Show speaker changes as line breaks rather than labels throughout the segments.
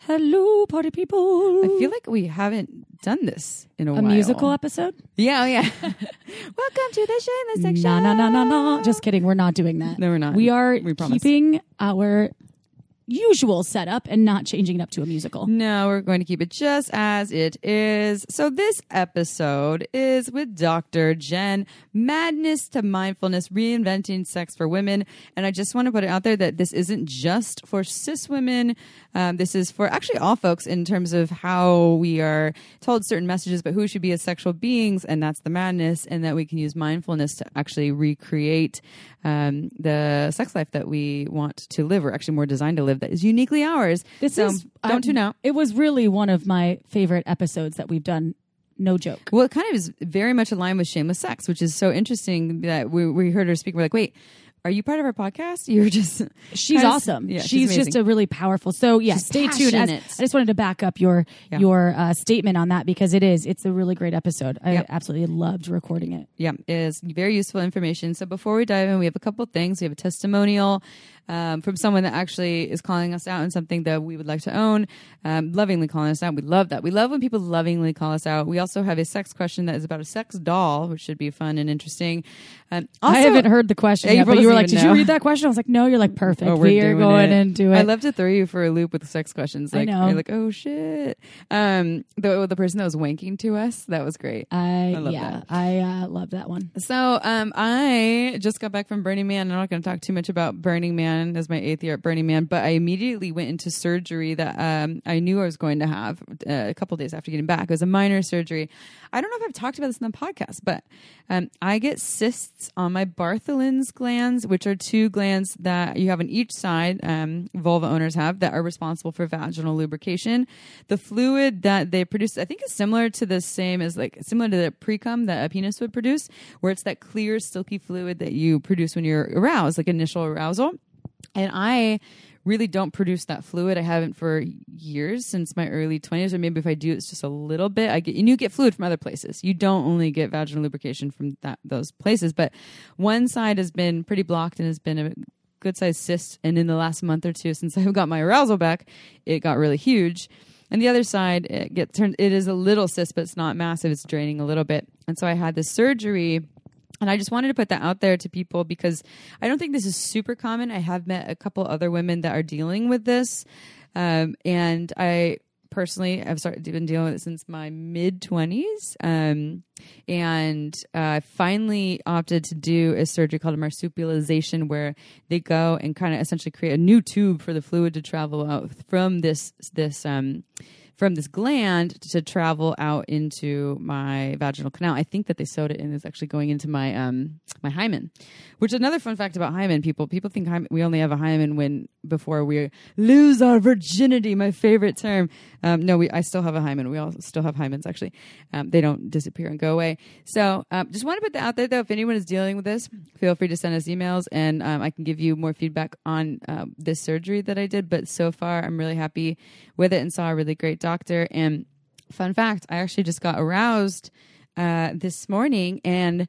Hello, party people.
I feel like we haven't done this in a, while.
a
while.
musical episode?
Yeah, oh, yeah. Welcome to the Shameless Sex
No, no, no, no, no. Just kidding. We're not doing that.
No, we're not.
We are
We promise.
keeping our usual setup and not changing it up to a musical.
No, we're going to keep it just as it is. So, this episode is with Dr. Jenn, Madness to Mindfulness, Reinventing Sex for Women. And I just want to put it out there that this isn't just for cis women. Um, this is for actually all folks in terms of how we are told certain messages but who should be as sexual beings. And that's the madness. And that we can use mindfulness to actually recreate um, the sex life that we want to live, or actually more designed to live, that is uniquely ours.
This
So,
is
don't
um,
tune out.
It was really one of my favorite episodes that we've done. No joke.
Well, it kind of is very much aligned with shameless sex, which is so interesting that we, we heard her speak. We're like, wait, are you part of our podcast? You're just
She's awesome.
Yeah,
she's just a really powerful. So yeah,
She's
stay tuned. As- I just wanted to back up your
Yeah.
your uh, statement on that because it is. It's a really great episode. I
Yep.
absolutely loved recording it.
yeah, it is very useful information. So before we dive in, we have a couple things. We have a testimonial um, from someone that actually is calling us out on something that we would like to own, um, lovingly calling us out. We love that. We love when people lovingly call us out. We also have a sex question that is about a sex doll, which should be fun and interesting. Um, also,
I haven't heard the question yet,
April
but you were like, "Did
know.
you read that question?" I was like, "No." You're like, "Perfect.
Oh,
we are going
it.
into it."
I love to throw you for a loop with sex questions.
I
Like,
know.
you're like, oh shit. Um, the the person that was wanking to us, that was great.
I,
I love
yeah,
that.
I uh, love that one.
So, um, I just got back from Burning Man. I'm not going to talk too much about Burning Man as my eighth year at Burning Man, but I immediately went into surgery that um, I knew I was going to have uh, a couple days after getting back. It was a minor surgery. I don't know if I've talked about this in the podcast, but um, I get cysts on my Bartholin's glands, which are two glands that you have on each side, um, vulva owners have, that are responsible for vaginal lubrication. The fluid that they produce, I think, is similar to the same as like similar to the precum that a penis would produce, where it's that clear, silky fluid that you produce when you're aroused, like initial arousal. And I really don't produce that fluid. I haven't for years since my early 20s, or maybe if I do, it's just a little bit. I get and you get fluid from other places. You don't only get vaginal lubrication from that those places, but one side has been pretty blocked and has been a good sized cyst. And in the last month or two, since I've got my arousal back, it got really huge. And the other side, it gets turned. It is a little cyst, but it's not massive. It's draining a little bit. And so I had this surgery. And I just wanted to put that out there to people because I don't think this is super common. I have met a couple other women that are dealing with this. Um, and I personally have started been dealing with it since my mid 20s. Um, and uh, I finally opted to do a surgery called a marsupialization where they go and kind of essentially create a new tube for the fluid to travel out from this, this, um, from this gland to travel out into my vaginal canal. I think that they sewed it in. It's actually going into my um my hymen, which is another fun fact about hymen. People people think hymen, we only have a hymen when before we lose our virginity. My favorite term. Um, no, we I still have a hymen. We all still have hymens. Actually, um, they don't disappear and go away. So um, just want to put that out there though. If anyone is dealing with this, feel free to send us emails and um, I can give you more feedback on um, this surgery that I did. But so far, I'm really happy with it and saw a really great doctor. And fun fact, I actually just got aroused uh, this morning and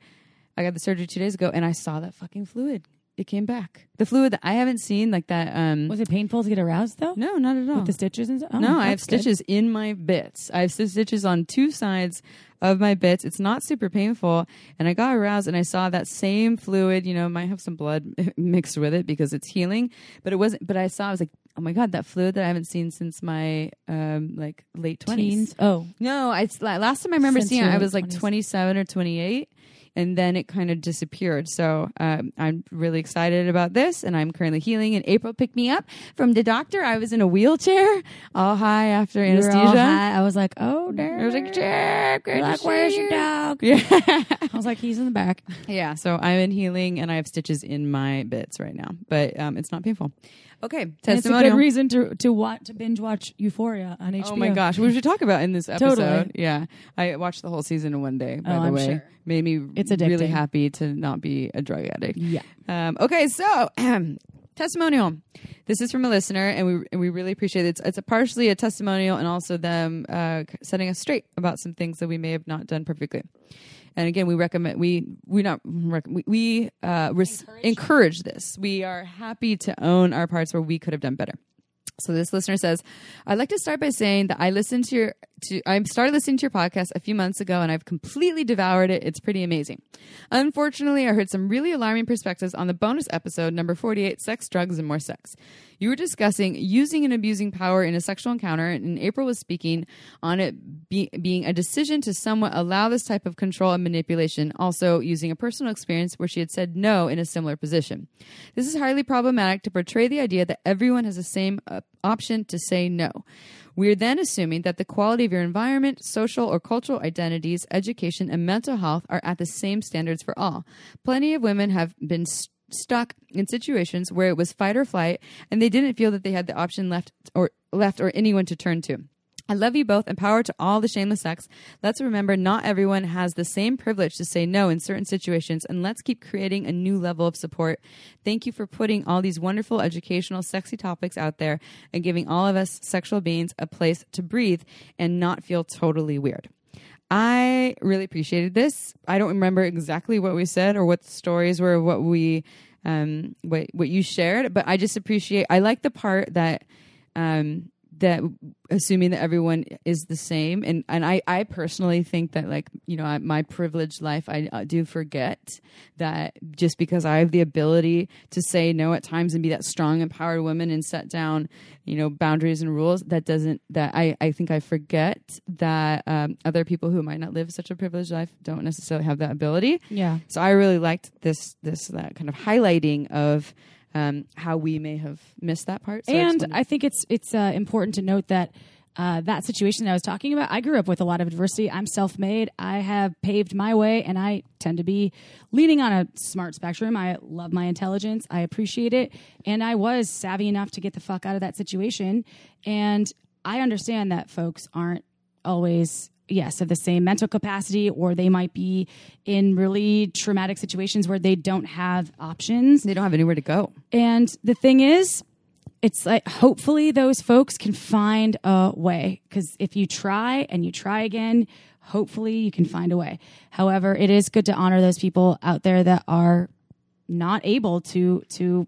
I got the surgery two days ago and I saw that fucking fluid it came back. The fluid that I haven't seen like that. Um,
Was it painful to get aroused though?
no, not at all.
With the stitches and stuff? Oh,
no, I have
that's good.
stitches in my bits. I have stitches on two sides of my bits. It's not super painful, and I got aroused and I saw that same fluid. You know, might have some blood mixed with it because it's healing, but it wasn't. But I saw, I was like, oh my god, that fluid that I haven't seen since my um like late twenties.
Oh,
No, I last time I remember
Since
seeing it, I was like 27 or 28, and then it kind of disappeared. So um, I'm really excited about this, and I'm currently healing. And April picked me up from the doctor. I was in a wheelchair, all high after
You
anesthesia.
high. I was like, oh, damn.
I was like, Jack, great
You're
to
like, where's
you."
your dog?
Yeah,
I was like, he's in the back.
yeah. So I'm in healing, and I have stitches in my bits right now, but um, it's not painful. Okay,
And it's a good reason to to watch to binge watch Euphoria on HBO.
Oh my gosh, we should talk about in this episode.
Totally.
Yeah, I watched the whole season in one day. By
Oh,
the
I'm
way,
sure.
Made me
It's
really happy to not be a drug addict.
Yeah.
Um, okay, so testimonial. This is from a listener, and we and we really appreciate it. It's, it's a partially a testimonial, and also them uh, setting us straight about some things that we may have not done perfectly. And again, we recommend we we not rec- we, we uh, res- encourage this. We are happy to own our parts where we could have done better. So this listener says, "I'd like to start by saying that I listened to your to I started listening to your podcast a few months ago and I've completely devoured it. It's pretty amazing. Unfortunately, I heard some really alarming perspectives on the bonus episode number 48, Sex, Drugs and More Sex. You were discussing using and abusing power in a sexual encounter and April was speaking on it be, being a decision to somewhat allow this type of control and manipulation, also using a personal experience where she had said no in a similar position. This is highly problematic to portray the idea that everyone has the same uh, option to say no. We are then assuming that the quality of your environment, social or cultural identities, education, and mental health are at the same standards for all. Plenty of women have been st- stuck in situations where it was fight or flight, and they didn't feel that they had the option left or left or anyone to turn to. I love you both and power to all the shameless sex. Let's remember not everyone has the same privilege to say no in certain situations, and let's keep creating a new level of support. Thank you for putting all these wonderful, educational, sexy topics out there and giving all of us sexual beings a place to breathe and not feel totally weird. I really appreciated this. I don't remember exactly what we said or what the stories were, what we, um, what what you shared, but I just appreciate. I like the part that, um, that assuming that everyone is the same, and and I I personally think that like you know I, my privileged life, I uh, do forget that just because I have the ability to say no at times and be that strong, empowered woman and set down you know boundaries and rules that doesn't that i i think i forget that um, other people who might not live such a privileged life don't necessarily have that ability
Yeah.
so i really liked this this that kind of highlighting of um, how we may have missed that part so
and
wanted-
I think it's it's uh, important to note that uh, that situation that I was talking about, I grew up with a lot of adversity. I'm self made. I have paved my way, and I tend to be leaning on a smart spectrum. I love my intelligence. I appreciate it, and I was savvy enough to get the fuck out of that situation. And I understand that folks aren't always yes of the same mental capacity or they might be in really traumatic situations where they don't have options
they don't have anywhere to go
and the thing is, it's like hopefully those folks can find a way because if you try and you try again, hopefully you can find a way. However, it is good to honor those people out there that are not able to to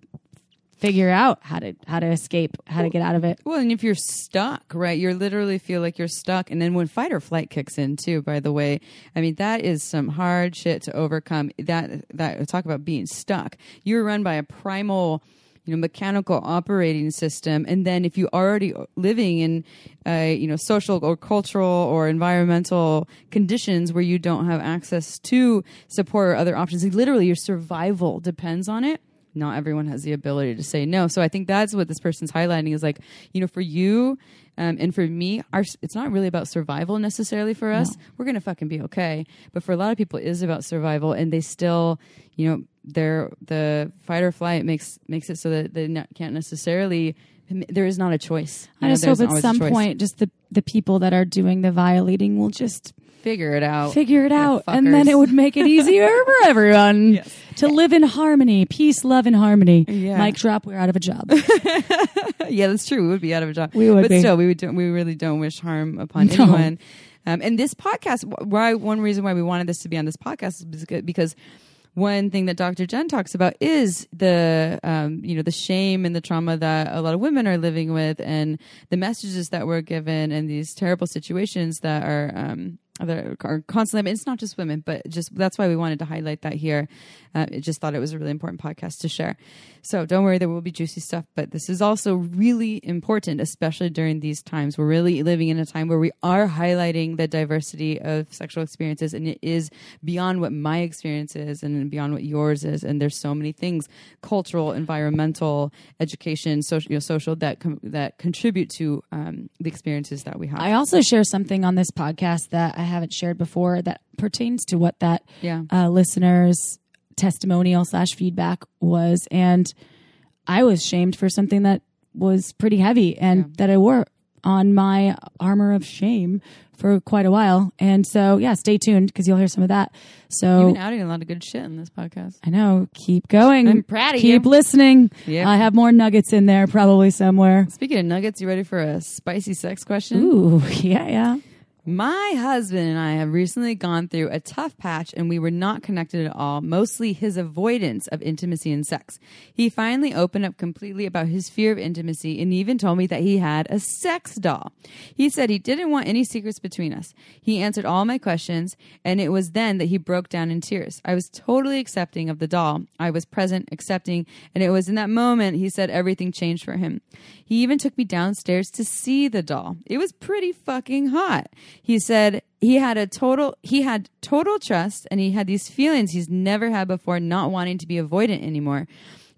figure out how to how to escape, how to get out of it.
Well, and if you're stuck, right, you literally feel like you're stuck. And then when fight or flight kicks in, too, by the way, I mean, that is some hard shit to overcome. That, that, talk about being stuck. You're run by a primal, you know, mechanical operating system. And then if you're already living in, uh, you know, social or cultural or environmental conditions where you don't have access to support or other options, literally your survival depends on it not everyone has the ability to say no. So I think that's what this person's highlighting is like, you know, for you um, and for me, our it's not really about survival necessarily for us. We're gonna fucking be okay, but for a lot of people, it is about survival, and they still, you know, their the fight or flight makes makes it so that they not, can't necessarily. There is not a choice. You
I
know,
just hope at some point just the the people that are doing the violating will just
figure it out.
figure it out and then it would make it easier for everyone
Yes.
to live in harmony peace love and harmony
Yeah.
mic drop we're out of a job
yeah, that's true. We would be out of a job.
We would
but
be.
still, we would. Do, we really don't wish harm upon
No.
anyone. Um, and this podcast, why one reason why we wanted this to be on this podcast is because- because one thing that Dr. Jenn talks about is the um, you know the shame and the trauma that a lot of women are living with, and the messages that we're given, and these terrible situations that are. Um, that are constantly. It's not just women, but just that's why we wanted to highlight that here. Uh, I just thought it was a really important podcast to share. So don't worry, there will be juicy stuff, but this is also really important, especially during these times. We're really living in a time where we are highlighting the diversity of sexual experiences, and it is beyond what my experience is and beyond what yours is. And there's so many things cultural, environmental, education, social, you know, social that, com- that contribute to um, the experiences that we have.
I also share something on this podcast that I haven't shared before that pertains to what that
Yeah.
uh, listeners testimonial slash feedback was and i was shamed for something that was pretty heavy and that i wore on my armor of shame for quite a while and so yeah stay tuned because you'll hear some of that so
You've been outing a lot of good shit in this podcast.
i know keep going
I'm proud of
keep
you.
listening
Yep.
i have more nuggets in there probably somewhere
Speaking of nuggets, you ready for a spicy sex question?
ooh yeah yeah
My husband and I have recently gone through a tough patch and we were not connected at all, mostly his avoidance of intimacy and sex. He finally opened up completely about his fear of intimacy and even told me that he had a sex doll. He said he didn't want any secrets between us. He answered all my questions and it was then that he broke down in tears. I was totally accepting of the doll. I was present, accepting, and it was in that moment he said everything changed for him. He even took me downstairs to see the doll. It was pretty fucking hot. He said he had a total he had total trust and he had these feelings he's never had before not wanting to be avoidant anymore.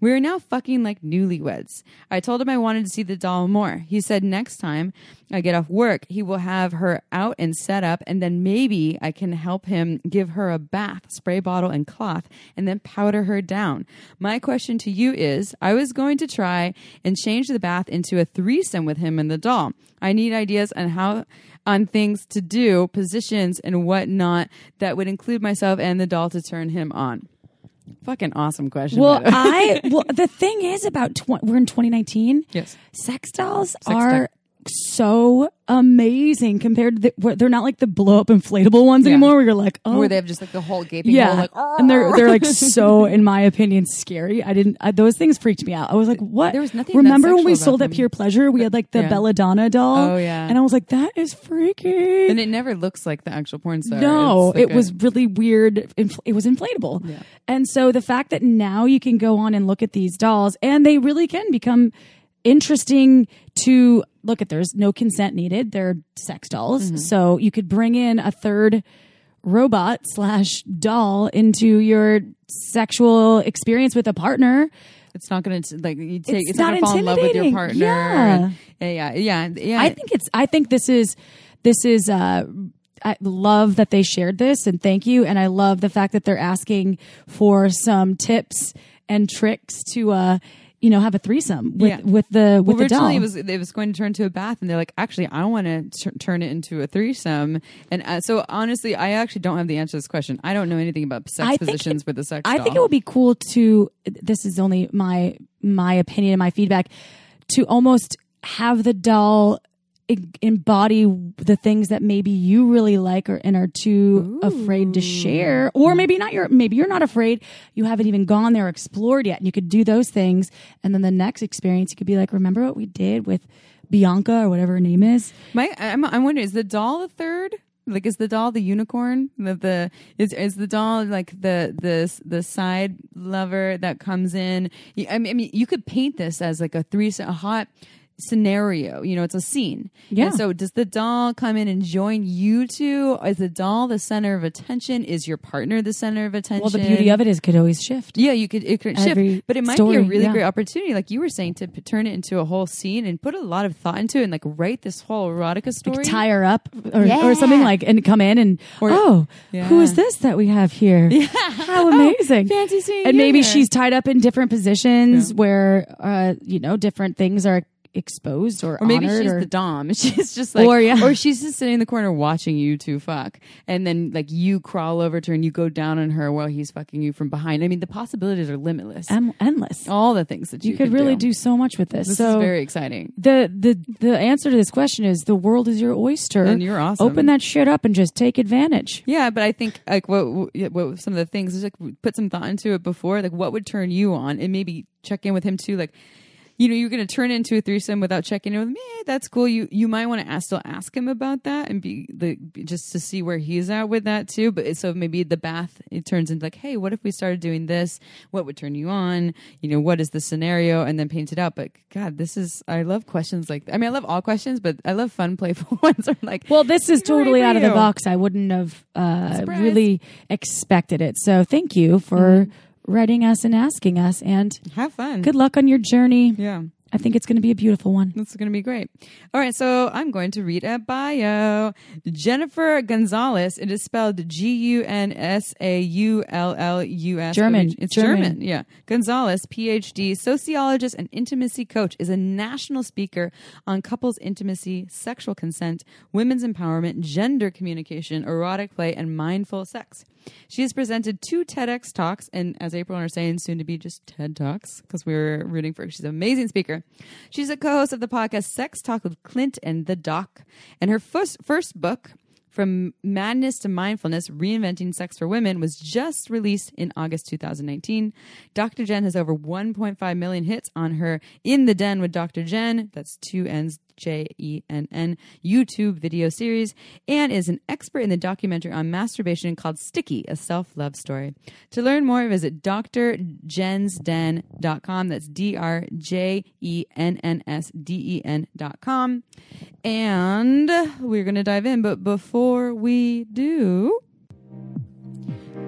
We are now fucking like newlyweds. I told him I wanted to see the doll more. He said next time I get off work, he will have her out and set up, and then maybe I can help him give her a bath, spray bottle, and cloth, and then powder her down. My question to you is I was going to try and change the bath into a threesome with him and the doll. I need ideas on how on things to do, positions and whatnot that would include myself and the doll to turn him on. Fucking awesome question.
well
by the way.
i well the thing is about tw- we're in 2019
yes.
sex dolls
Sex
are. So amazing compared to the, where they're not like the blow up inflatable ones
Yeah.
anymore where you're like oh
Where they have just like the whole gaping
yeah
hole, like, "Oh."
and they're they're like so in my opinion scary i didn't I, those things freaked me out i was like what
There was nothing
remember when we sold
about
at pure pleasure we had like the
Yeah.
belladonna doll
Oh, yeah.
and i was like that is freaky
and it never looks like the actual porn star.
no,
like
it
a-
was really weird. Infl- it was inflatable.
Yeah.
And so the fact that now you can go on and look at these dolls and they really can become interesting to look at. There's no consent needed. They're sex dolls.
Mm-hmm.
So you could bring in a third robot slash doll into your sexual experience with a partner.
It's not going to like you take.
It's
It's, not,
not
to fall in love with your partner.
Yeah.
and- yeah, yeah, yeah, yeah.
I think it's. I think this is. This is. Uh, I love that they shared this and thank you. And I love the fact that they're asking for some tips and tricks to, uh, you know, have a threesome with
Yeah.
with the with
well,
the doll.
originally it was it was going to turn to a bath, and they're like, actually, I want to t- turn it into a threesome. And uh, so, honestly, I actually don't have the answer to this question. I don't know anything about sex
I
positions
it-
with the sex. Doll.
I think it would be cool to. This is only my my opinion and my feedback to almost have the doll embody the things that maybe you really like or and are too afraid to share or maybe not you're maybe you're not afraid you haven't even gone there or explored yet and you could do those things and then the next experience you could be like remember what we did with Bianca or whatever her name is
My, I'm, I'm wondering, is the doll the third? Like, is the doll the unicorn? The, the is is the doll like the the the side lover that comes in? You- I mean, I mean, you could paint this as like a three a hot scenario. You know, it's a scene.
Yeah.
And so, does the doll come in and join you two? Is the doll the center of attention? Is your partner the center of attention?
well the beauty of it is it could always shift
Yeah, you could it could
Every
shift, but it might be a really
yeah.
great opportunity, like you were saying, to p- turn it into a whole scene and put a lot of thought into it, and like write this whole erotica story.
like tie her up or,
Yeah.
or something like and come in and oh
Yeah.
who is this that we have here how amazing
fancy seeing
and maybe
here.
she's tied up in different positions where uh you know different things are exposed or
Or maybe she's
or,
the dom. She's just like,
Or, yeah.
or she's just sitting in the corner watching you two fuck, and then like you crawl over to her and you go down on her while he's fucking you from behind. I mean, the possibilities are limitless.
em- endless.
All the things that you,
you could really do. so much with this.
This
so
is very exciting.
the the the answer to this question is the world is your oyster.
And you're awesome.
Open that shit up and just take advantage.
Yeah, but I think like what what some of the things is like put some thought into it before. Like what would turn you on, and maybe check in with him too. Like you know, you're going to turn into a threesome without checking in with me. Eh, that's cool. You you might want to ask, still ask him about that and be the just to see where he's at with that too. But so maybe the bath it turns into like, hey, what if we started doing this? What would turn you on? You know, what is the scenario? And then paint it out. But God, this is I love questions like I mean, I love all questions, but I love fun, playful ones. Are like,
Well, this is totally out of the box. I wouldn't have uh, really expected it. So thank you for
Mm-hmm.
Writing us and asking us. And
have fun.
good luck on your journey.
Yeah.
I think it's going to be a beautiful one.
It's going to be great. All right, so I'm going to read a bio. Jennifer Gunsaullus. It is spelled G U N S A U L L U S.
German.
It's
German.
German. Yeah. Gunsaullus, PhD, sociologist and intimacy coach, is a national speaker on couples intimacy, sexual consent, women's empowerment, gender communication, erotic play, and mindful sex. She has presented two TEDx talks, and as April and I are saying, soon to be just TED Talks because we're rooting for her. She's an amazing speaker. She's a co-host of the podcast Sex Talk with Clint and the Doc, and her first first book. From Madness to Mindfulness, Reinventing Sex for Women was just released in August 2019. Dr. Jenn has over 1.5 million hits on her In the Den with Dr. Jenn, that's two N's, J E N N, YouTube video series, and is an expert in the documentary on masturbation called Sticky, a self love story. To learn more, visit drjennsden.com. That's D R J E N N S D E N.com. And we're going to dive in, but before we do,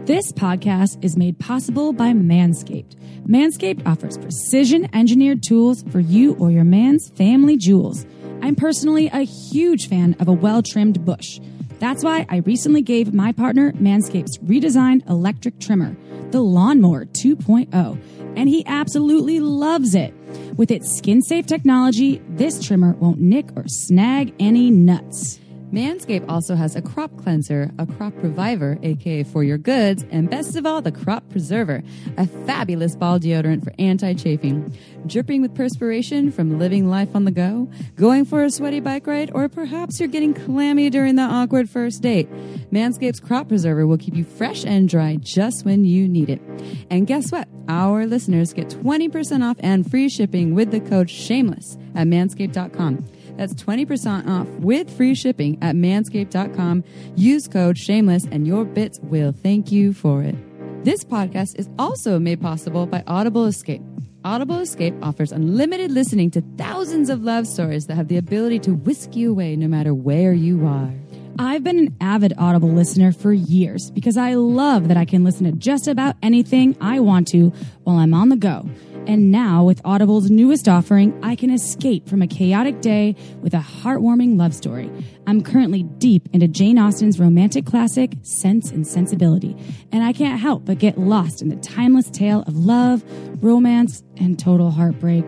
This podcast is made possible by Manscaped. Manscaped offers precision engineered tools for you or your man's family jewels. I'm personally a huge fan of a well trimmed bush. That's why I recently gave my partner Manscaped's redesigned electric trimmer, the Lawnmower 2.0, and he absolutely loves it. With its skin safe technology, this trimmer won't nick or snag any nuts.
Manscaped also has a crop cleanser, a crop reviver, aka for your goods, and best of all, the crop preserver, a fabulous ball deodorant for anti chafing. Dripping with perspiration from living life on the go, going for a sweaty bike ride, or perhaps you're getting clammy during the awkward first date. Manscaped's crop preserver will keep you fresh and dry just when you need it. And guess what? Our listeners get 20% off and free shipping with the code SHAMELESS at manscaped.com. That's 20% off with free shipping at manscaped.com. Use code shameless and your bits will thank you for it. This podcast is also made possible by Audible Escape. Audible Escape offers unlimited listening to thousands of love stories that have the ability to whisk you away no matter where you are.
I've been an avid Audible listener for years because I love that I can listen to just about anything I want to while I'm on the go. And now, with Audible's newest offering, I can escape from a chaotic day with a heartwarming love story. I'm currently deep into Jane Austen's romantic classic, Sense and Sensibility, and I can't help but get lost in the timeless tale of love, romance, and total heartbreak.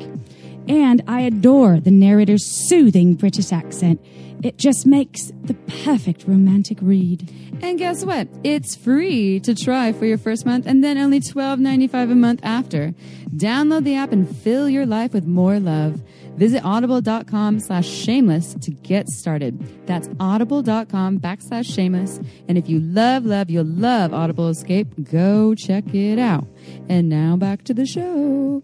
And I adore the narrator's soothing British accent. It just makes the perfect romantic read.
And guess what? It's free to try for your first month and then only $12.95 a month after. Download the app and fill your life with more love. Visit audible.com slash shameless to get started. That's audible.com backslash shameless. And if you love, love, you'll love Audible Escape, go check it out. And now back to the show.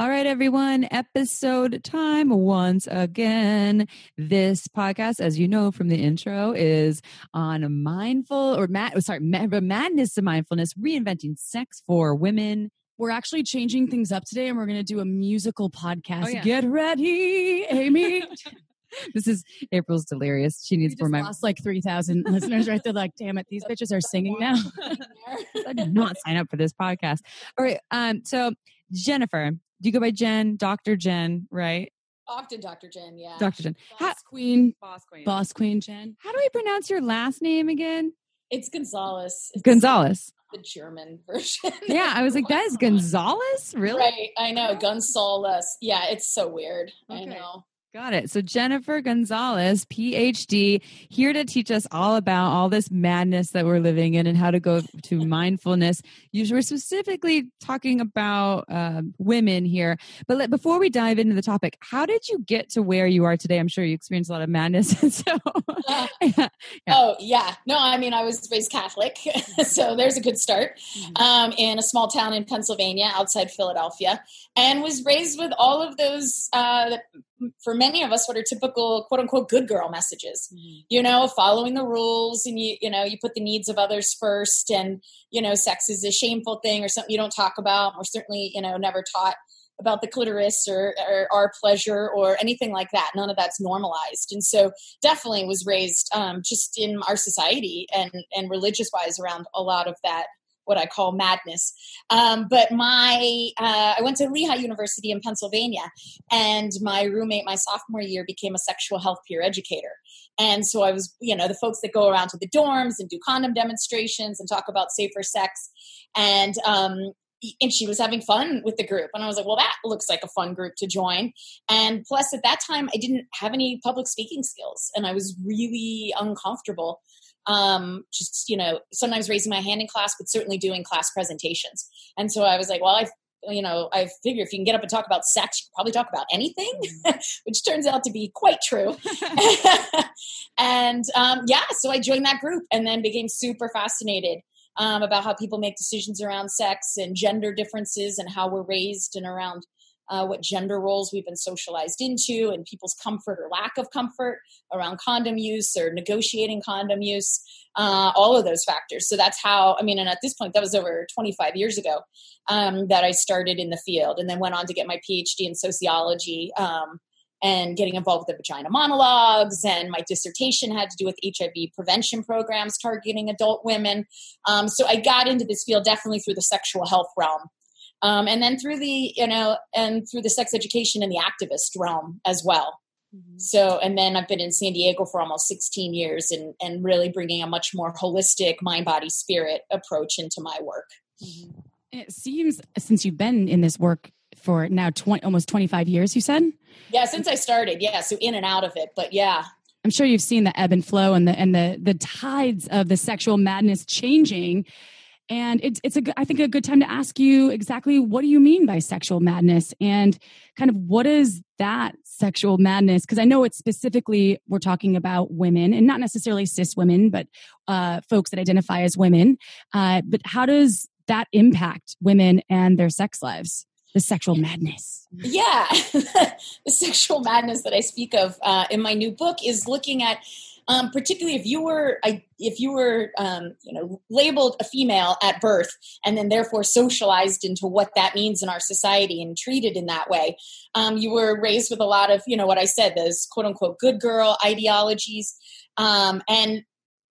All right, everyone, episode time once again. This podcast, as you know from the intro, is on mindful or mad, sorry, ma- madness to mindfulness, reinventing sex for women.
We're actually changing things up today and we're going to do a musical podcast.
Oh, yeah.
Get ready, Amy.
This is April's delirious. She needs more my.
lost like 3,000 listeners right there. Like, damn it, these bitches are singing now.
I did not sign up for this podcast. All right. Um. So Jennifer, do you go by Jenn, Doctor Jenn, right?
Often Dr. Jenn, yeah.
Doctor Jenn. How,
Boss Queen,
Boss Queen.
Boss Queen Jenn.
How do we pronounce your last name again?
It's Gunsaullus. It's-
Gunsaullus.
the German version.
Yeah, I was like, that is Gonzalez? Really?
Right. I know. Gunsaullus. Yeah, it's so weird. I know.
Got it. So Jennifer Gunsaullus, PhD, here to teach us all about all this madness that we're living in and how to go to mindfulness. You were specifically talking about uh, women here, but let, before we dive into the topic, how did you get to where you are today? I'm sure you experienced a lot of madness. so,
Uh,
yeah.
Oh yeah, no. I mean, I was raised Catholic, so there's a good start. Um, in a small town in Pennsylvania, outside Philadelphia, and was raised with all of those. Uh, for many of us, what are typical "quote unquote" good girl messages. You know, following the rules, and you you know you put the needs of others first, and you know, sex is a shameful thing or something you don't talk about. We're certainly you know never taught about the clitoris or, or our pleasure or anything like that. None of that's normalized, and so definitely was raised um, just in our society and and religious wise around a lot of that what I call madness. Um, but my uh, I went to Lehigh University in Pennsylvania, and my roommate my sophomore year became a sexual health peer educator. And so I was, you know, the folks that go around to the dorms and do condom demonstrations and talk about safer sex. And um, and she was having fun with the group. And I was like, well, that looks like a fun group to join. And plus, at that time, I didn't have any public speaking skills and I was really uncomfortable. Um, just, you know, sometimes raising my hand in class, but certainly doing class presentations. And so I was like, well, I, you know, I figure if you can get up and talk about sex, you can probably talk about anything, which turns out to be quite true. and um, yeah, so I joined that group and then became super fascinated um, about how people make decisions around sex and gender differences and how we're raised and around uh, what gender roles we've been socialized into and people's comfort or lack of comfort around condom use or negotiating condom use, uh, all of those factors. So that's how, I mean, and at this point, that was over 25 years ago um, that I started in the field and then went on to get my PhD in sociology. Um, and getting involved with the vagina monologues. And my dissertation had to do with HIV prevention programs targeting adult women. Um, so I got into this field definitely through the sexual health realm. Um, and then through the, you know, and through the sex education and the activist realm as well. So, and then I've been in San Diego for almost 16 years and, and really bringing a much more holistic mind, body, spirit approach into my work.
It seems since you've been in this work for now 20, almost 25 years, you said?
Yeah, since I started, yeah, so in and out of it, but yeah,
I'm sure you've seen the ebb and flow and the and the the tides of the sexual madness changing. And it's it's a I think a good time to ask you exactly what do you mean by sexual madness and kind of what is that sexual madness? Because I know it's specifically we're talking about women and not necessarily cis women, but uh, folks that identify as women. Uh, but how does that impact women and their sex lives? The sexual madness.
yeah the sexual madness that i speak of uh, in my new book is looking at um, particularly if you were if you were um, you know labeled a female at birth and then therefore socialized into what that means in our society and treated in that way um, you were raised with a lot of you know what i said those quote unquote good girl ideologies. Um, and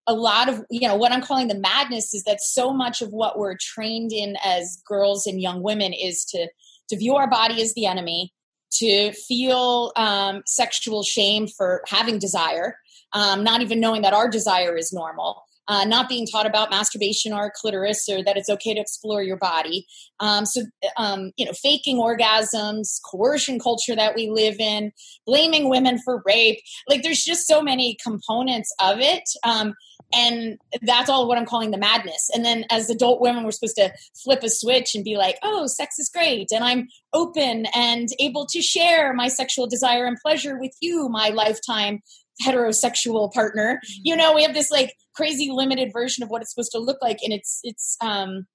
a lot of you know what i'm calling the madness is that so much of what we're trained in as girls and young women is to to view our body as the enemy to feel um, sexual shame for having desire, um, not even knowing that our desire is normal, uh, not being taught about masturbation or clitoris or that it's okay to explore your body. Um, so, um, you know, faking orgasms, coercion culture that we live in, blaming women for rape. Like, there's just so many components of it. Um, and that's all what I'm calling the madness. And then as adult women, we're supposed to flip a switch and be like, oh, sex is great. And I'm open and able to share my sexual desire and pleasure with you, my lifetime heterosexual partner. You know, we have this like crazy limited version of what it's supposed to look like. And it's, it's, um,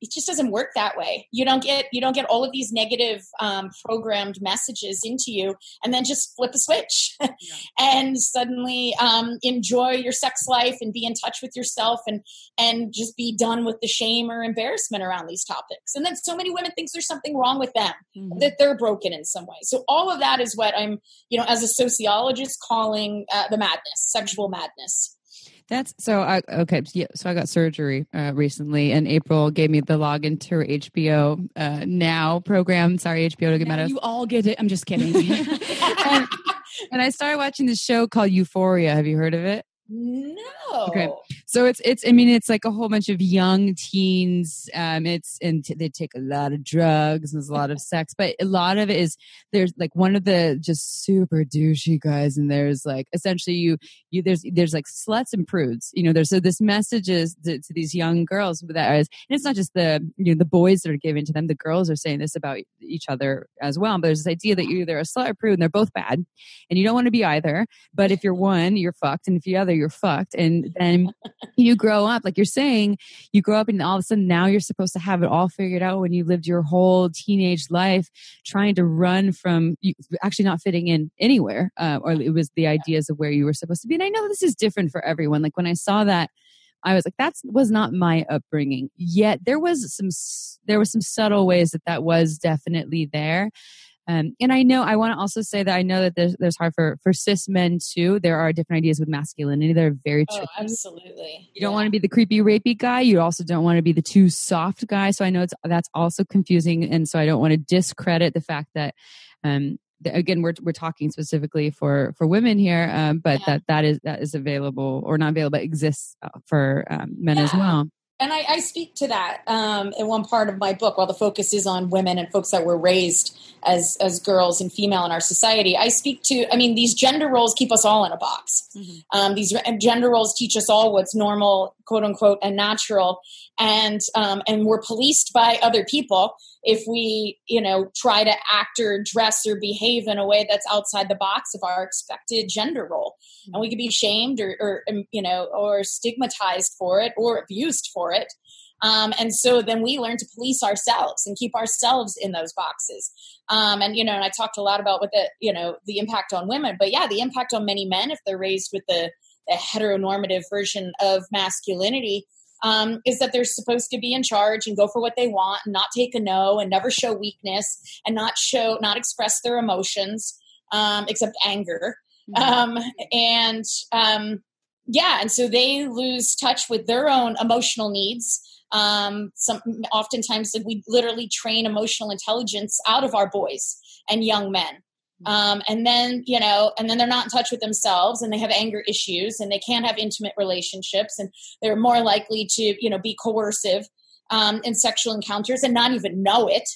it just doesn't work that way. You don't get you don't get all of these negative um, programmed messages into you, and then just flip a switch, and suddenly um, enjoy your sex life and be in touch with yourself, and and just be done with the shame or embarrassment around these topics. And then so many women think there's something wrong with them, that they're broken in some way. So all of that is what I'm, you know, as a sociologist, calling uh, the madness, sexual madness.
That's so. I, okay, yeah. So I got surgery uh, recently, and April gave me the login to her HBO uh, Now program. Sorry, HBO to get mad at us.
you all get it. I'm just kidding.
and, and I started watching this show called Euphoria. Have you heard of it?
No.
Okay. So it's it's I mean it's like a whole bunch of young teens. Um, it's and t- they take a lot of drugs. And there's a lot of sex, but a lot of it is there's like one of the just super douchey guys, and there's like essentially you you there's there's like sluts and prudes. You know, there's so this message is to, to these young girls that is, and it's not just the you know the boys that are giving to them. The girls are saying this about each other as well. But there's this idea that you're either a slut or prude, and they're both bad, and you don't want to be either. But if you're one, you're fucked, and if you're other, you're fucked. And then you grow up, like you're saying, you grow up and all of a sudden now you're supposed to have it all figured out when you lived your whole teenage life trying to run from you actually not fitting in anywhere. Uh, or it was the ideas of where you were supposed to be. And I know this is different for everyone. Like when I saw that, I was like, that was not my upbringing. Yet there was some, there was some subtle ways that that was definitely there. Um, and I know I want to also say that I know that there's, there's hard for for cis men too. There are different ideas with masculinity. They're very
Oh,
tricky.
absolutely.
You don't want to be the creepy, rapey guy. You also don't want to be the too soft guy. So I know it's that's also confusing, and so I don't want to discredit the fact that, um, again, we're we're talking specifically for for women here, um, but
Yeah.
that that is that is available or not available, but exists uh, for um, men as well.
And I, I speak to that um, in one part of my book. While the focus is on women and folks that were raised as as girls and female in our society, I speak to. I mean, these gender roles keep us all in a box. Um, these gender roles teach us all what's normal, quote unquote, and natural, and um, and we're policed by other people if we, you know, try to act or dress or behave in a way that's outside the box of our expected gender role. And we could be shamed or, or um, you know or stigmatized for it or abused for it. Um, and so then we learn to police ourselves and keep ourselves in those boxes. Um, and you know and i talked a lot about what the you know the impact on women but yeah the impact on many men if they're raised with the, the heteronormative version of masculinity um, is that they're supposed to be in charge and go for what they want and not take a no and never show weakness and not show not express their emotions um, except anger um, and um, yeah, and so they lose touch with their own emotional needs. Um, some oftentimes we literally train emotional intelligence out of our boys and young men. Um, and then you know, and then they're not in touch with themselves, and they have anger issues, and they can't have intimate relationships, and they're more likely to you know be coercive um, in sexual encounters and not even know it,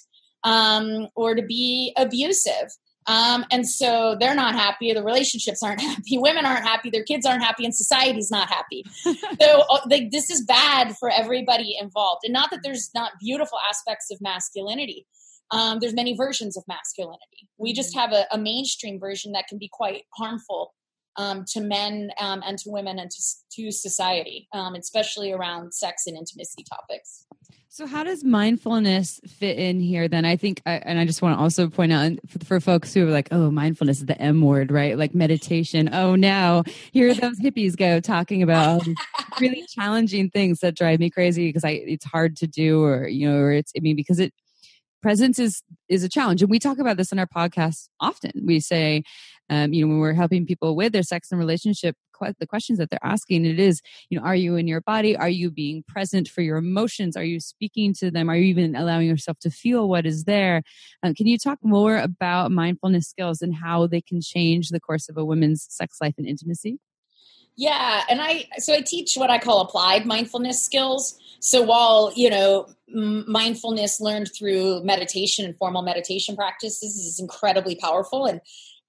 um, or to be abusive. Um, and so they're not happy. The relationships aren't happy. Women aren't happy. Their kids aren't happy, and society's not happy. so uh, like, this is bad for everybody involved. And not that there's not beautiful aspects of masculinity. Um, there's many versions of masculinity. We just have a, a mainstream version that can be quite harmful um, to men um, and to women and to, to society, um, especially around sex and intimacy topics.
So, how does mindfulness fit in here? Then I think, I, and I just want to also point out for, for folks who are like, "Oh, mindfulness is the M word, right?" Like meditation. Oh, now here those hippies go talking about really challenging things that drive me crazy because I it's hard to do, or you know, or it's I mean because it presence is is a challenge. And we talk about this in our podcast often. We say um, you know when we're helping people with their sex and relationship the questions that they're asking it is you know are you in your body? Are you being present for your emotions? Are you speaking to them? Are you even allowing yourself to feel what is there? Um, can you talk more about mindfulness skills and how they can change the course of a woman's sex life and intimacy
Yeah, and I so I teach what I call applied mindfulness skills. So while you know mindfulness learned through meditation and formal meditation practices is incredibly powerful, and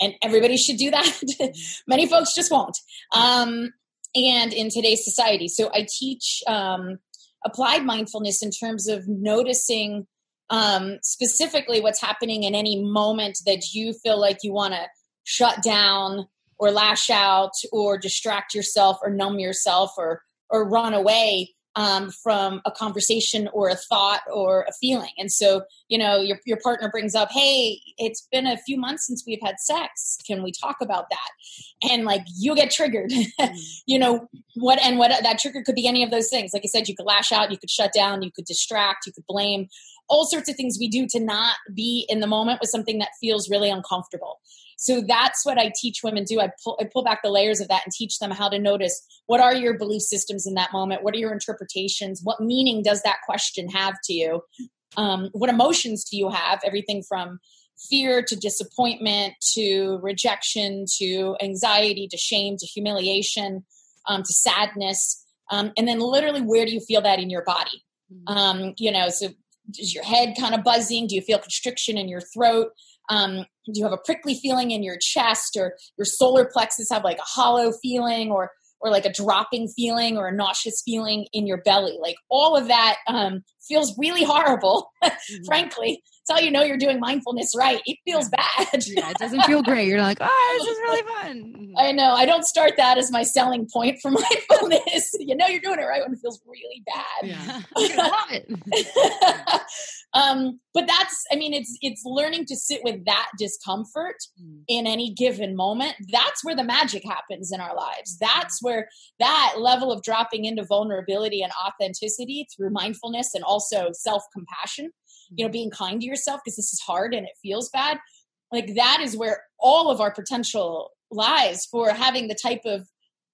and everybody should do that. Many folks just won't. Um, and in today's society, so I teach um, applied mindfulness in terms of noticing um, specifically what's happening in any moment that you feel like you want to shut down or lash out or distract yourself or numb yourself or or run away um, from a conversation or a thought or a feeling. And so you know your, your partner brings up hey it's been a few months since we've had sex. Can we talk about that? And like you get triggered. You know what and what that trigger could be any of those things. Like i said you could lash out you could shut down you could distract you could blame. All sorts of things we do to not be in the moment with something that feels really uncomfortable so that's what I teach women do. I pull, I pull back the layers of that and teach them how to notice what are your belief systems in that moment? What are your interpretations? What meaning does that question have to you? Um, what emotions do you have? Everything from fear to disappointment to rejection to anxiety to shame to humiliation. um, to sadness. Um, and then literally, where do you feel that in your body? Um, you know, so is your head kind of buzzing? Do you feel constriction in your throat? Um, you have a prickly feeling in your chest or your solar plexus have like a hollow feeling or or like a dropping feeling or a nauseous feeling in your belly. Like all of that um, feels really horrible mm-hmm. frankly. It's how you know you're doing mindfulness right. It feels bad.
Yeah it doesn't feel great. You're like oh this is really fun.
I know. I don't start that as my selling point for mindfulness. You know you're doing it right when it feels really bad.
Yeah. Love it
um, but that's i mean it's it's learning to sit with that discomfort mm. in any given moment that's where the magic happens in our lives that's where that level of dropping into vulnerability and authenticity through mindfulness and also self-compassion you know mm-hmm. being kind to yourself because this is hard and it feels bad like that is where all of our potential lies for having the type of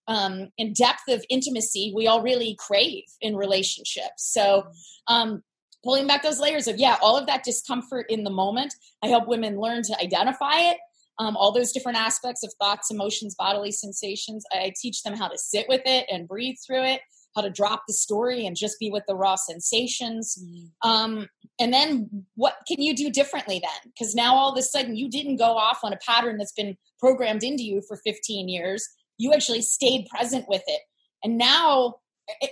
um, and depth of intimacy we all really crave in relationships so mm-hmm. um, pulling back those layers of yeah all of that discomfort in the moment. I help women learn to identify it um, all those different aspects of thoughts emotions bodily sensations. I teach them how to sit with it and breathe through it how to drop the story and just be with the raw sensations. Mm-hmm. um, and then what can you do differently then? Because now all of a sudden you didn't go off on a pattern that's been programmed into you for 15 years. You actually stayed present with it. And now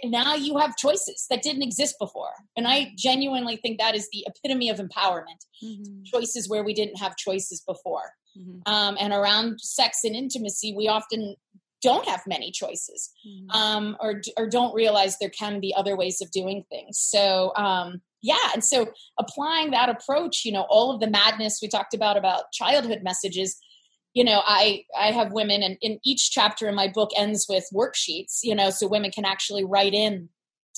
now you have choices that didn't exist before. And I genuinely think that is the epitome of empowerment. Mm-hmm. Choices where we didn't have choices before. Mm-hmm. Um, and around sex and intimacy, we often don't have many choices mm-hmm. um, or, or don't realize there can be other ways of doing things. So, um, yeah. And so applying that approach, you know, all of the madness we talked about, about childhood messages, you know i i have women and in each chapter in my book ends with worksheets you know so women can actually write in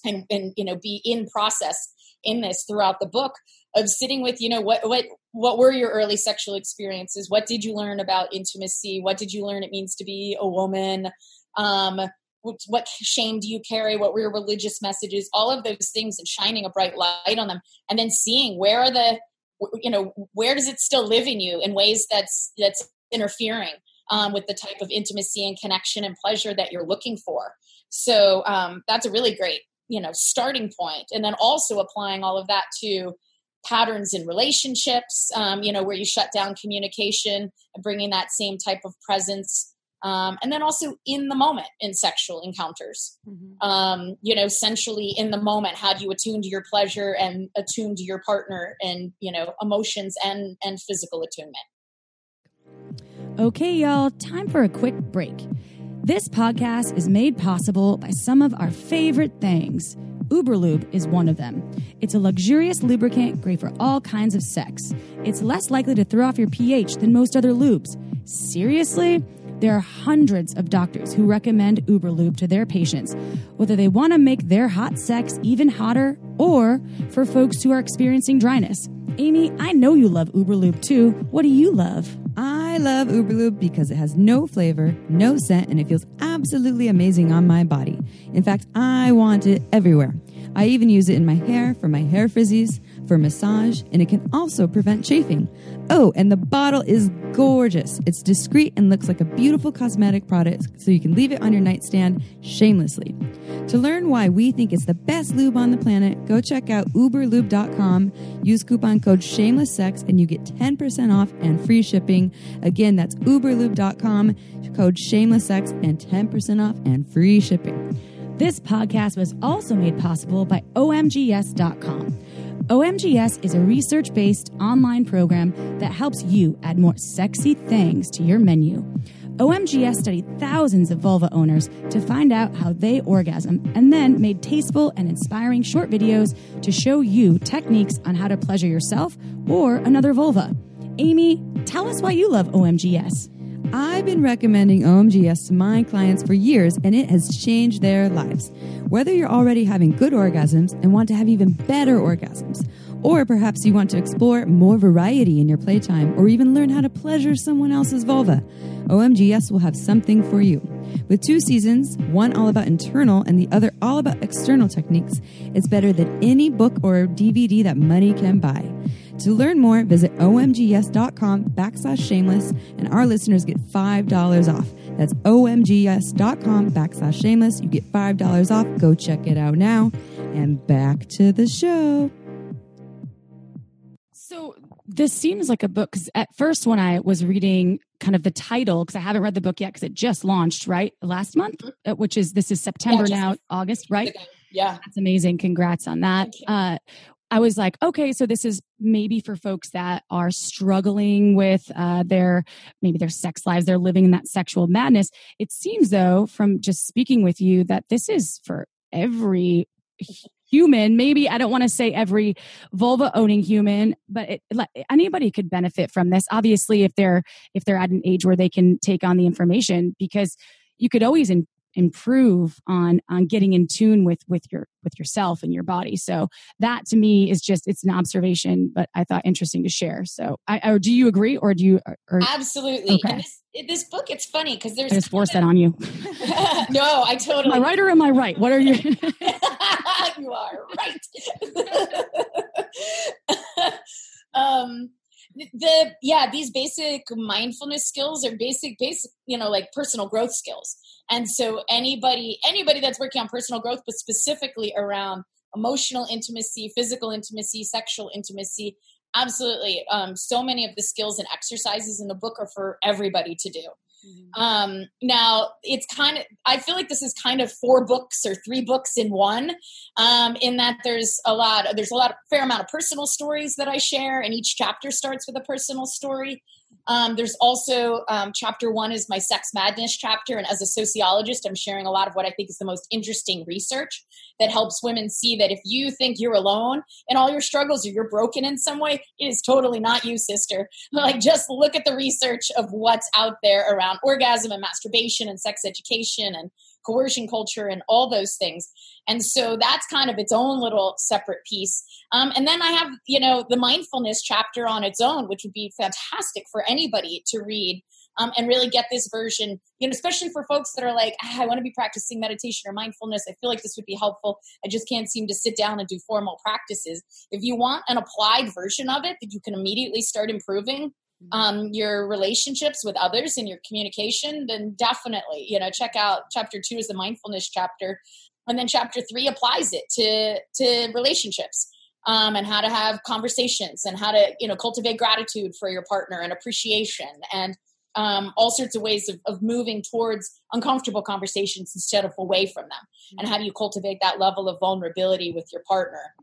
and and you know be in process in this throughout the book of sitting with you know what what what were your early sexual experiences? What did you learn about intimacy? What did you learn it means to be a woman? Um what, what shame do you carry? What were your religious messages? All of those things and shining a bright light on them and then seeing where are the you know where does it still live in you in ways that's that's interfering um, with the type of intimacy and connection and pleasure that you're looking for. So um, that's a really great, you know, starting point. And then also applying all of that to patterns in relationships, um, you know, where you shut down communication and bringing that same type of presence. Um, and then also in the moment in sexual encounters, mm-hmm. um, you know, essentially in the moment, how do you attune to your pleasure and attune to your partner and, you know, emotions and, and physical attunement.
Okay, y'all, time for a quick break. This podcast is made possible by some of our favorite things. Uberlube is one of them. It's a luxurious lubricant great for all kinds of sex. It's less likely to throw off your pH than most other lubes. Seriously? There are hundreds of doctors who recommend Uberlube to their patients, whether they want to make their hot sex even hotter or for folks who are experiencing dryness. Amy, I know you love Uberlube too. What do you love?
I love Uberlube because it has no flavor, no scent, and it feels absolutely amazing on my body. In fact, I want it everywhere. I even use it in my hair for my hair frizzies, for massage, and it can also prevent chafing. Oh, and the bottle is gorgeous. It's discreet and looks like a beautiful cosmetic product, so you can leave it on your nightstand shamelessly. To learn why we think it's the best lube on the planet, go check out uberlube.com. Use coupon code shamelesssex and you get 10% off and free shipping. Again, that's uberlube.com, code shamelesssex and 10% off and free shipping.
This podcast was also made possible by omgyes.com. OMGyes is a research based online program that helps you add more sexy things to your menu. OMGyes studied thousands of vulva owners to find out how they orgasm and then made tasteful and inspiring short videos to show you techniques on how to pleasure yourself or another vulva. Amy, tell us why you love OMGyes.
I've been recommending OMGyes to my clients for years and it has changed their lives. Whether you're already having good orgasms and want to have even better orgasms, or perhaps you want to explore more variety in your playtime or even learn how to pleasure someone else's vulva, OMGyes will have something for you. With two seasons, one all about internal and the other all about external techniques, it's better than any book or DVD that money can buy. To learn more, visit omgyes.com backslash shameless, and our listeners get $5 off. That's omgyes.com backslash shameless. You get $5 off. Go check it out now. And back to the show.
So this seems like a book because at first when I was reading kind of the title, because I haven't read the book yet because it just launched right last month, uh, which is this is September
Yeah,
now, August, right?
Yeah.
That's amazing. Congrats on that. Uh, I was like, okay, so this is maybe for folks that are struggling with uh, their maybe their sex lives, they're living in that sexual madness. It seems though, from just speaking with you, that this is for every human. Maybe I don't want to say every vulva owning human, but it, anybody could benefit from this. Obviously, if they're if they're at an age where they can take on the information, because you could always in, improve on on getting in tune with with your with yourself and your body so that to me is just it's an observation but i thought interesting to share so i or do you agree or do you or,
Absolutely.
Okay.
This, this book, it's funny because there's
i just forced that on you
no, I totally am
i right or am i right what are you
you are right. um, the yeah, these basic mindfulness skills are basic, basic, you know, like personal growth skills. And so anybody anybody that's working on personal growth, but specifically around emotional intimacy, physical intimacy, sexual intimacy, absolutely. Um, so many of the skills and exercises in the book are for everybody to do. Um, now it's kind of, I feel like this is kind of four books or three books in one. Um, in that there's a lot, there's a lot, of, fair amount of personal stories that I share, and each chapter starts with a personal story. Um, there's also um, chapter one is my sex madness chapter, and as a sociologist, I'm sharing a lot of what I think is the most interesting research that helps women see that if you think you're alone in all your struggles or you're broken in some way, it is totally not you, sister. Like just look at the research of what's out there around orgasm and masturbation and sex education and coercion culture and all those things. And so that's kind of its own little separate piece. Um, and then I have, you know, the mindfulness chapter on its own, which would be fantastic for anybody to read um, and really get this version, you know, especially for folks that are like, ah, I want to be practicing meditation or mindfulness. I feel like this would be helpful. I just can't seem to sit down and do formal practices. If you want an applied version of it that you can immediately start improving, um, your relationships with others and your communication, then definitely, you know, check out chapter two is the mindfulness chapter. And then chapter three applies it to, to relationships. Um, and how to have conversations and how to, you know, cultivate gratitude for your partner and appreciation and um, all sorts of ways of, of moving towards uncomfortable conversations instead of away from them. And how do you cultivate that level of vulnerability with your partner?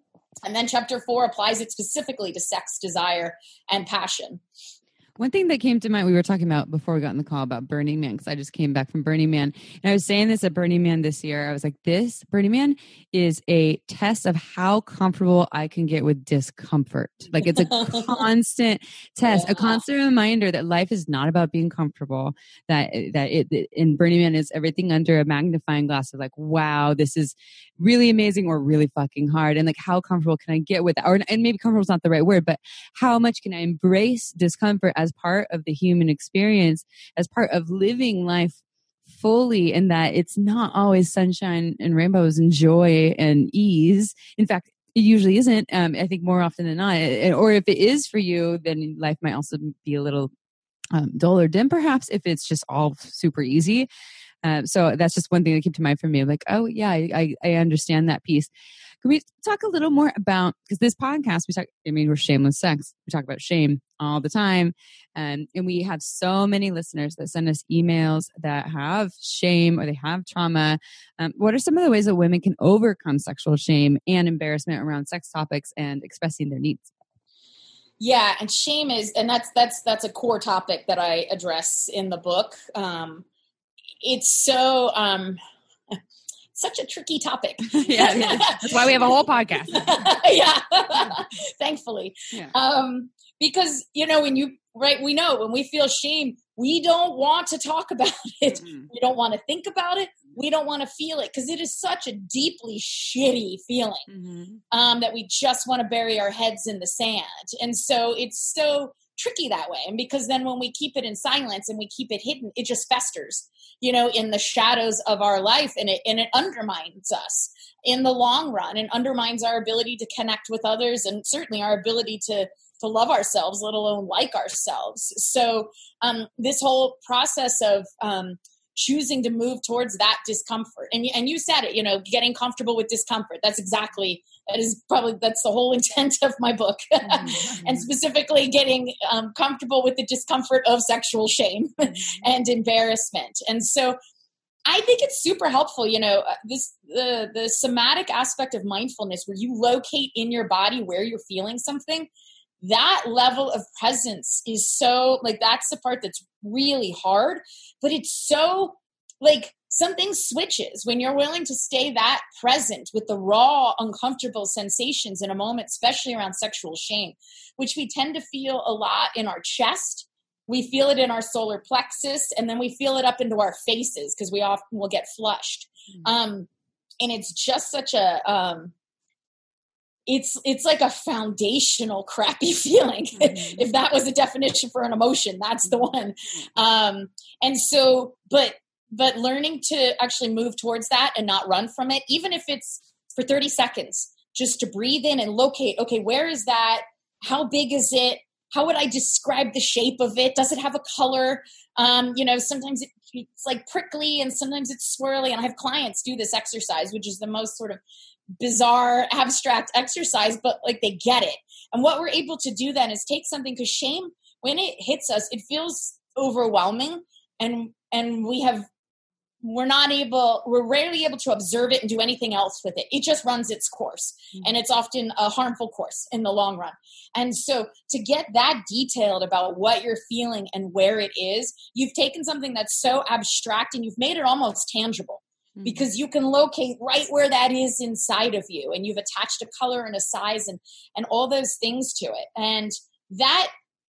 And then chapter four applies it specifically to sex, desire, and passion.
One thing that came to mind, we were talking about before we got in the call about Burning Man, because I just came back from Burning Man. And I was saying this at Burning Man this year. I was like, this Burning Man is a test of how comfortable I can get with discomfort. Like it's a constant test,
Yeah.
a constant reminder that life is not about being comfortable, that, that it, it- in Burning Man is everything under a magnifying glass of like, wow, this is really amazing or really fucking hard. And like, how comfortable can I get with that? Or, and maybe comfortable is not the right word, but how much can I embrace discomfort as part of the human experience, as part of living life fully, and that it's not always sunshine and rainbows and joy and ease. In fact, it usually isn't. Um, I think more often than not, or if it is for you, then life might also be a little um, dull or dim, perhaps, if it's just all super easy. Um, so that's just one thing that came to mind for me. Like, oh yeah, I, I, I understand that piece. Can we talk a little more about because this podcast we talk? I mean, we're shameless sex. We talk about shame all the time, um, and we have so many listeners that send us emails that have shame or they have trauma. Um, what are some of the ways that women can overcome sexual shame and embarrassment around sex topics and expressing their needs?
Yeah, and shame is, and that's that's that's a core topic that I address in the book. Um, it's so um, such a tricky topic.
yeah, that's why we have a whole podcast.
yeah, thankfully,
Yeah.
um, because you know when you right, we know when we feel shame, we don't want to talk about it. We don't want to think about it. We don't want to feel it because it is such a deeply shitty feeling
Mm-hmm.
um, that we just want to bury our heads in the sand. And so it's so tricky that way. And because then when we keep it in silence and we keep it hidden, it just festers, you know, in the shadows of our life and it, and it undermines us in the long run and undermines our ability to connect with others and certainly our ability to to love ourselves, let alone like ourselves. So um, this whole process of um, choosing to move towards that discomfort. And and you said it, you know, getting comfortable with discomfort. That's exactly that is probably that's the whole intent of my book, mm-hmm. and specifically getting um, comfortable with the discomfort of sexual shame mm-hmm. and embarrassment. And so I think it's super helpful. You know, uh, this the the somatic aspect of mindfulness, where you locate in your body where you're feeling something. That level of presence is so like that's the part that's really hard, but it's so like something switches when you're willing to stay that present with the raw, uncomfortable sensations in a moment, especially around sexual shame, which we tend to feel a lot in our chest we feel it in our solar plexus and then we feel it up into our faces because we often will get flushed mm-hmm. um, and it's just such a um, it's it's like a foundational crappy feeling mm-hmm. if that was a definition for an emotion that's the one um, and so but but learning to actually move towards that and not run from it even if it's for 30 seconds just to breathe in and locate okay where is that how big is it how would I describe the shape of it? Does it have a color? Um, you know, sometimes it, it's like prickly and sometimes it's swirly. And I have clients do this exercise, which is the most sort of bizarre, abstract exercise, but like they get it. And what we're able to do then is take something because shame, when it hits us, it feels overwhelming. And and we have we're not able we're rarely able to observe it and do anything else with it it just runs its course mm-hmm. and it's often a harmful course in the long run and so to get that detailed about what you're feeling and where it is you've taken something that's so abstract and you've made it almost tangible mm-hmm. because you can locate right where that is inside of you and you've attached a color and a size and and all those things to it and that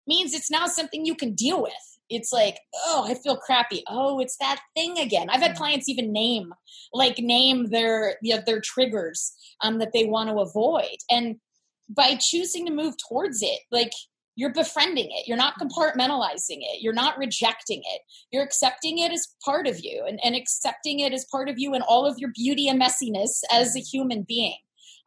means it's now something you can deal with it's like, oh, I feel crappy. Oh, it's that thing again. I've had mm. clients even name, like name their you know, their triggers um, that they want to avoid, and by choosing to move towards it, like you're befriending it. You're not mm. compartmentalizing it. You're not rejecting it. You're accepting it as part of you, and, and accepting it as part of you and all of your beauty and messiness as a human being.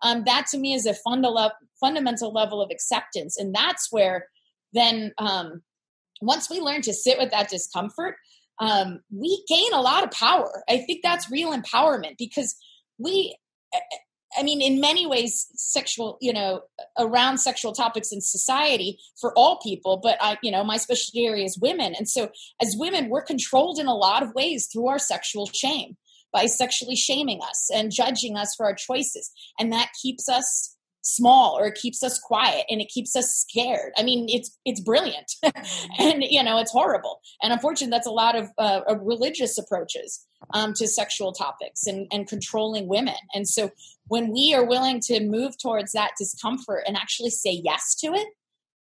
Um, that to me is a funda- fundamental level of acceptance, and that's where then um, once we learn to sit with that discomfort, um, we gain a lot of power. I think that's real empowerment because we, I mean, in many ways, sexual, you know, around sexual topics in society for all people, but I, you know, my specialty area is women. And so as women, we're controlled in a lot of ways through our sexual shame by sexually shaming us and judging us for our choices. And that keeps us small or it keeps us quiet and it keeps us scared. I mean it's it's brilliant. And you know it's horrible. And unfortunately that's a lot of uh, religious approaches um, to sexual topics and, and controlling women. And so when we are willing to move towards that discomfort and actually say yes to it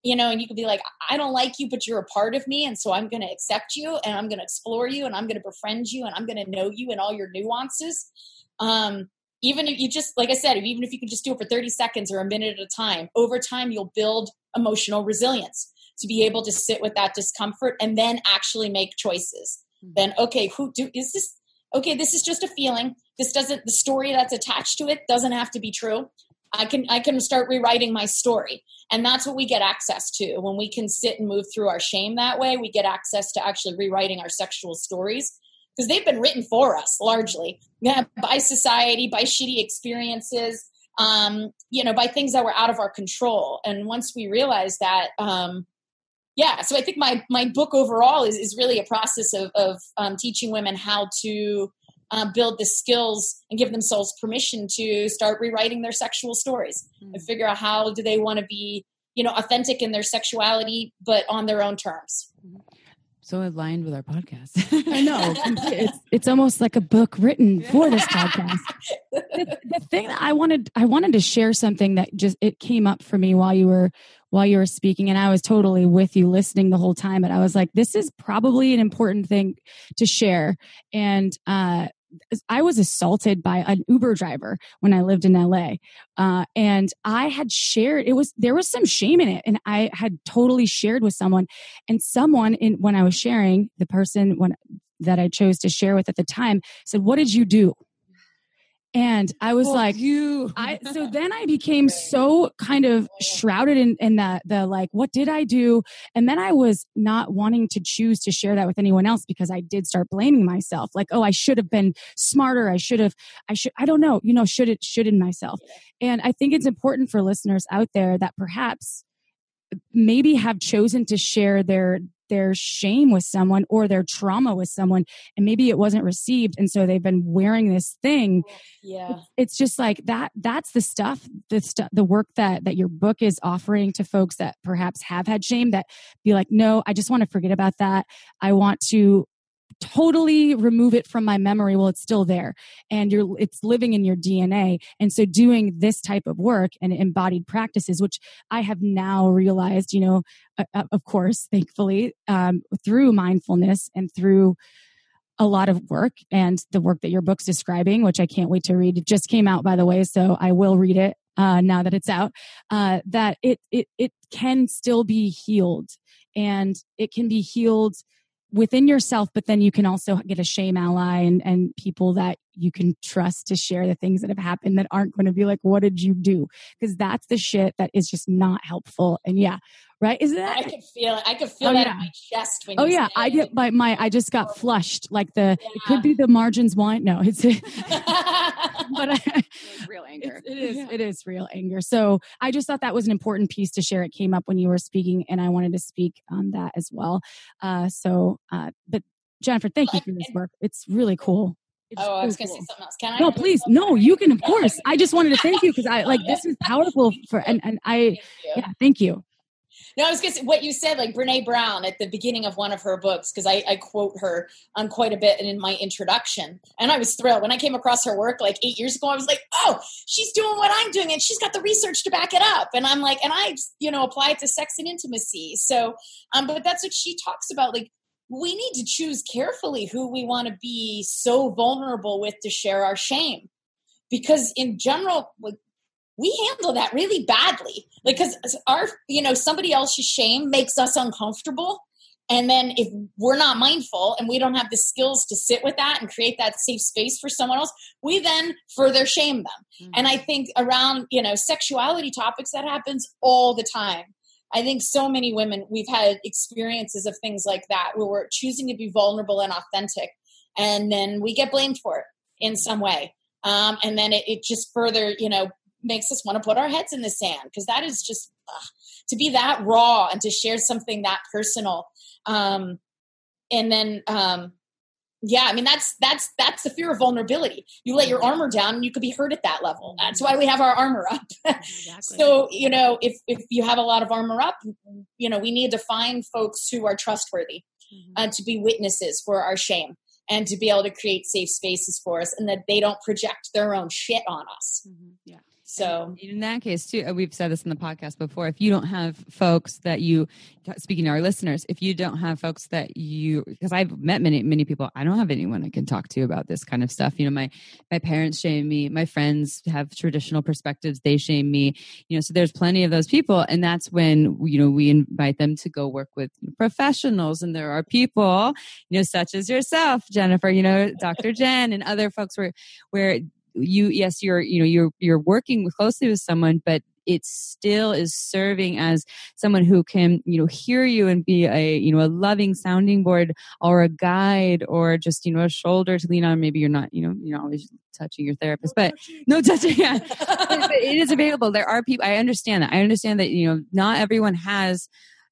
you know and you could be like i don't like you but you're a part of me and so i'm going to accept you and i'm going to explore you and i'm going to befriend you and i'm going to know you and all your nuances um, even if you just like i said even if you can just do it for 30 seconds or a minute at a time over time you'll build emotional resilience to be able to sit with that discomfort and then actually make choices. Mm-hmm. then okay who do is this okay this is just a feeling. This doesn't the story that's attached to it doesn't have to be true. I can i can start rewriting my story. And that's what we get access to. When we can sit and move through our shame that way we get access to actually rewriting our sexual stories because they've been written for us largely yeah, by society, by shitty experiences, um, you know, by things that were out of our control. And once we realize that, um, yeah, so I think my my book overall is is really a process of of um, teaching women how to uh, build the skills and give themselves permission to start rewriting their sexual stories mm-hmm. and figure out how do they want to be you know authentic in their sexuality but on their own terms mm-hmm
so aligned with our podcast.
I know. It's, it's almost like a book written for this podcast. The, the, thing that I wanted, I wanted to share something that just it came up for me while you were while you were speaking, and I was totally with you, listening the whole time. But I was like, this is probably an important thing to share. And uh, I was assaulted by an Uber driver when I lived in LA. Uh, and I had shared, it was, there was some shame in it. And I had totally shared with someone and someone in, when I was sharing the person when, that I chose to share with at the time said, what did you do? And I was
Oh,
like,
you.
I so then I became so kind of shrouded in, in the the like, what did I do? And then I was not wanting to choose to share that with anyone else because I did start blaming myself. Like, oh, I should have been smarter. I should have, I should, I don't know, you know, should it, should in myself. And I think it's important for listeners out there that perhaps maybe have chosen to share their their shame with someone or their trauma with someone and maybe it wasn't received and so they've been wearing this thing oh,
Yeah.
it's just like that that's the stuff the stuff the work that that your book is offering to folks that perhaps have had shame that be like no i just want to forget about that i want to totally remove it from my memory well it's still there and you're it's living in your dna and so doing this type of work and embodied practices which i have now realized you know uh, uh, of course thankfully um, through mindfulness and through a lot of work and the work that your book's describing, which I can't wait to read. It just came out, by the way, so I will read it uh, now that it's out. Uh, that it it it can still be healed, and it can be healed within yourself, but then you can also get a shame ally and and people that you can trust to share the things that have happened that aren't going to be like, "What did you do?" Because that's the shit that is just not helpful. And yeah, right? Is that
I could feel it. I could feel
Oh,
that
yeah.
in my chest when
Oh yeah, I get my my I just got flushed like the it could be the margins wine. No, it's but I,
real
it's, it is it is real anger. So I just thought that was an important piece to share. It came up when you were speaking, and I wanted to speak on that as well. Uh, so, uh, but Jennifer, thank you for this work. It's really cool. It's
oh, I was
really
going to say something else. Can I?
No, please, no, you can, of course. I just wanted to thank you because I like this is powerful for, and and I,
Thank you.
yeah, thank you.
No, I was going to say what you said, like Brene Brown at the beginning of one of her books, because I, I quote her on quite a bit and in my introduction. And I was thrilled. When I came across her work like eight years ago, I was like, oh, she's doing what I'm doing and she's got the research to back it up. And I'm like, and I, you know, apply it to sex and intimacy. So, um, but that's what she talks about. Like, we need to choose carefully who we want to be so vulnerable with to share our shame. Because in general, like, we handle that really badly. Because our you know somebody else's shame makes us uncomfortable. And then if we're not mindful and we don't have the skills to sit with that and create that safe space for someone else we then further shame them. Mm-hmm. And i think around you know sexuality topics that happens all the time i think so many women we've had experiences of things like that where we're choosing to be vulnerable and authentic and then we get blamed for it in some way. Um, and then it, it just further you know makes us want to put our heads in the sand because that is just ugh, to be that raw and to share something that personal um, and then um, yeah i mean that's that's that's the fear of vulnerability. You let your mm-hmm. armor down and you could be hurt at that level. Mm-hmm. That's why we have our armor up. So you know if if you have a lot of armor up you know we need to find folks who are trustworthy mm-hmm. uh, to be witnesses for our shame and to be able to create safe spaces for us and that they don't project their own shit on us.
Yeah.
So
in that case too uh, we've said this in the podcast before if you don't have folks that you speaking to our listeners if you don't have folks that you because i've met many many people i don't have anyone i can talk to about this kind of stuff. You know my my parents shame me my friends have traditional perspectives they shame me you know so there's plenty of those people and that's when you know we invite them to go work with professionals and there are people you know such as yourself jennifer you know dr jenn and other folks where where you yes you're you know you're you're working closely with someone but it still is serving as someone who can you know hear you and be a you know a loving sounding board or a guide or just you know a shoulder to lean on. Maybe you're not you know you're not always touching your therapist but no touching yeah. But it is available. There are people i understand that. I understand that you know not everyone has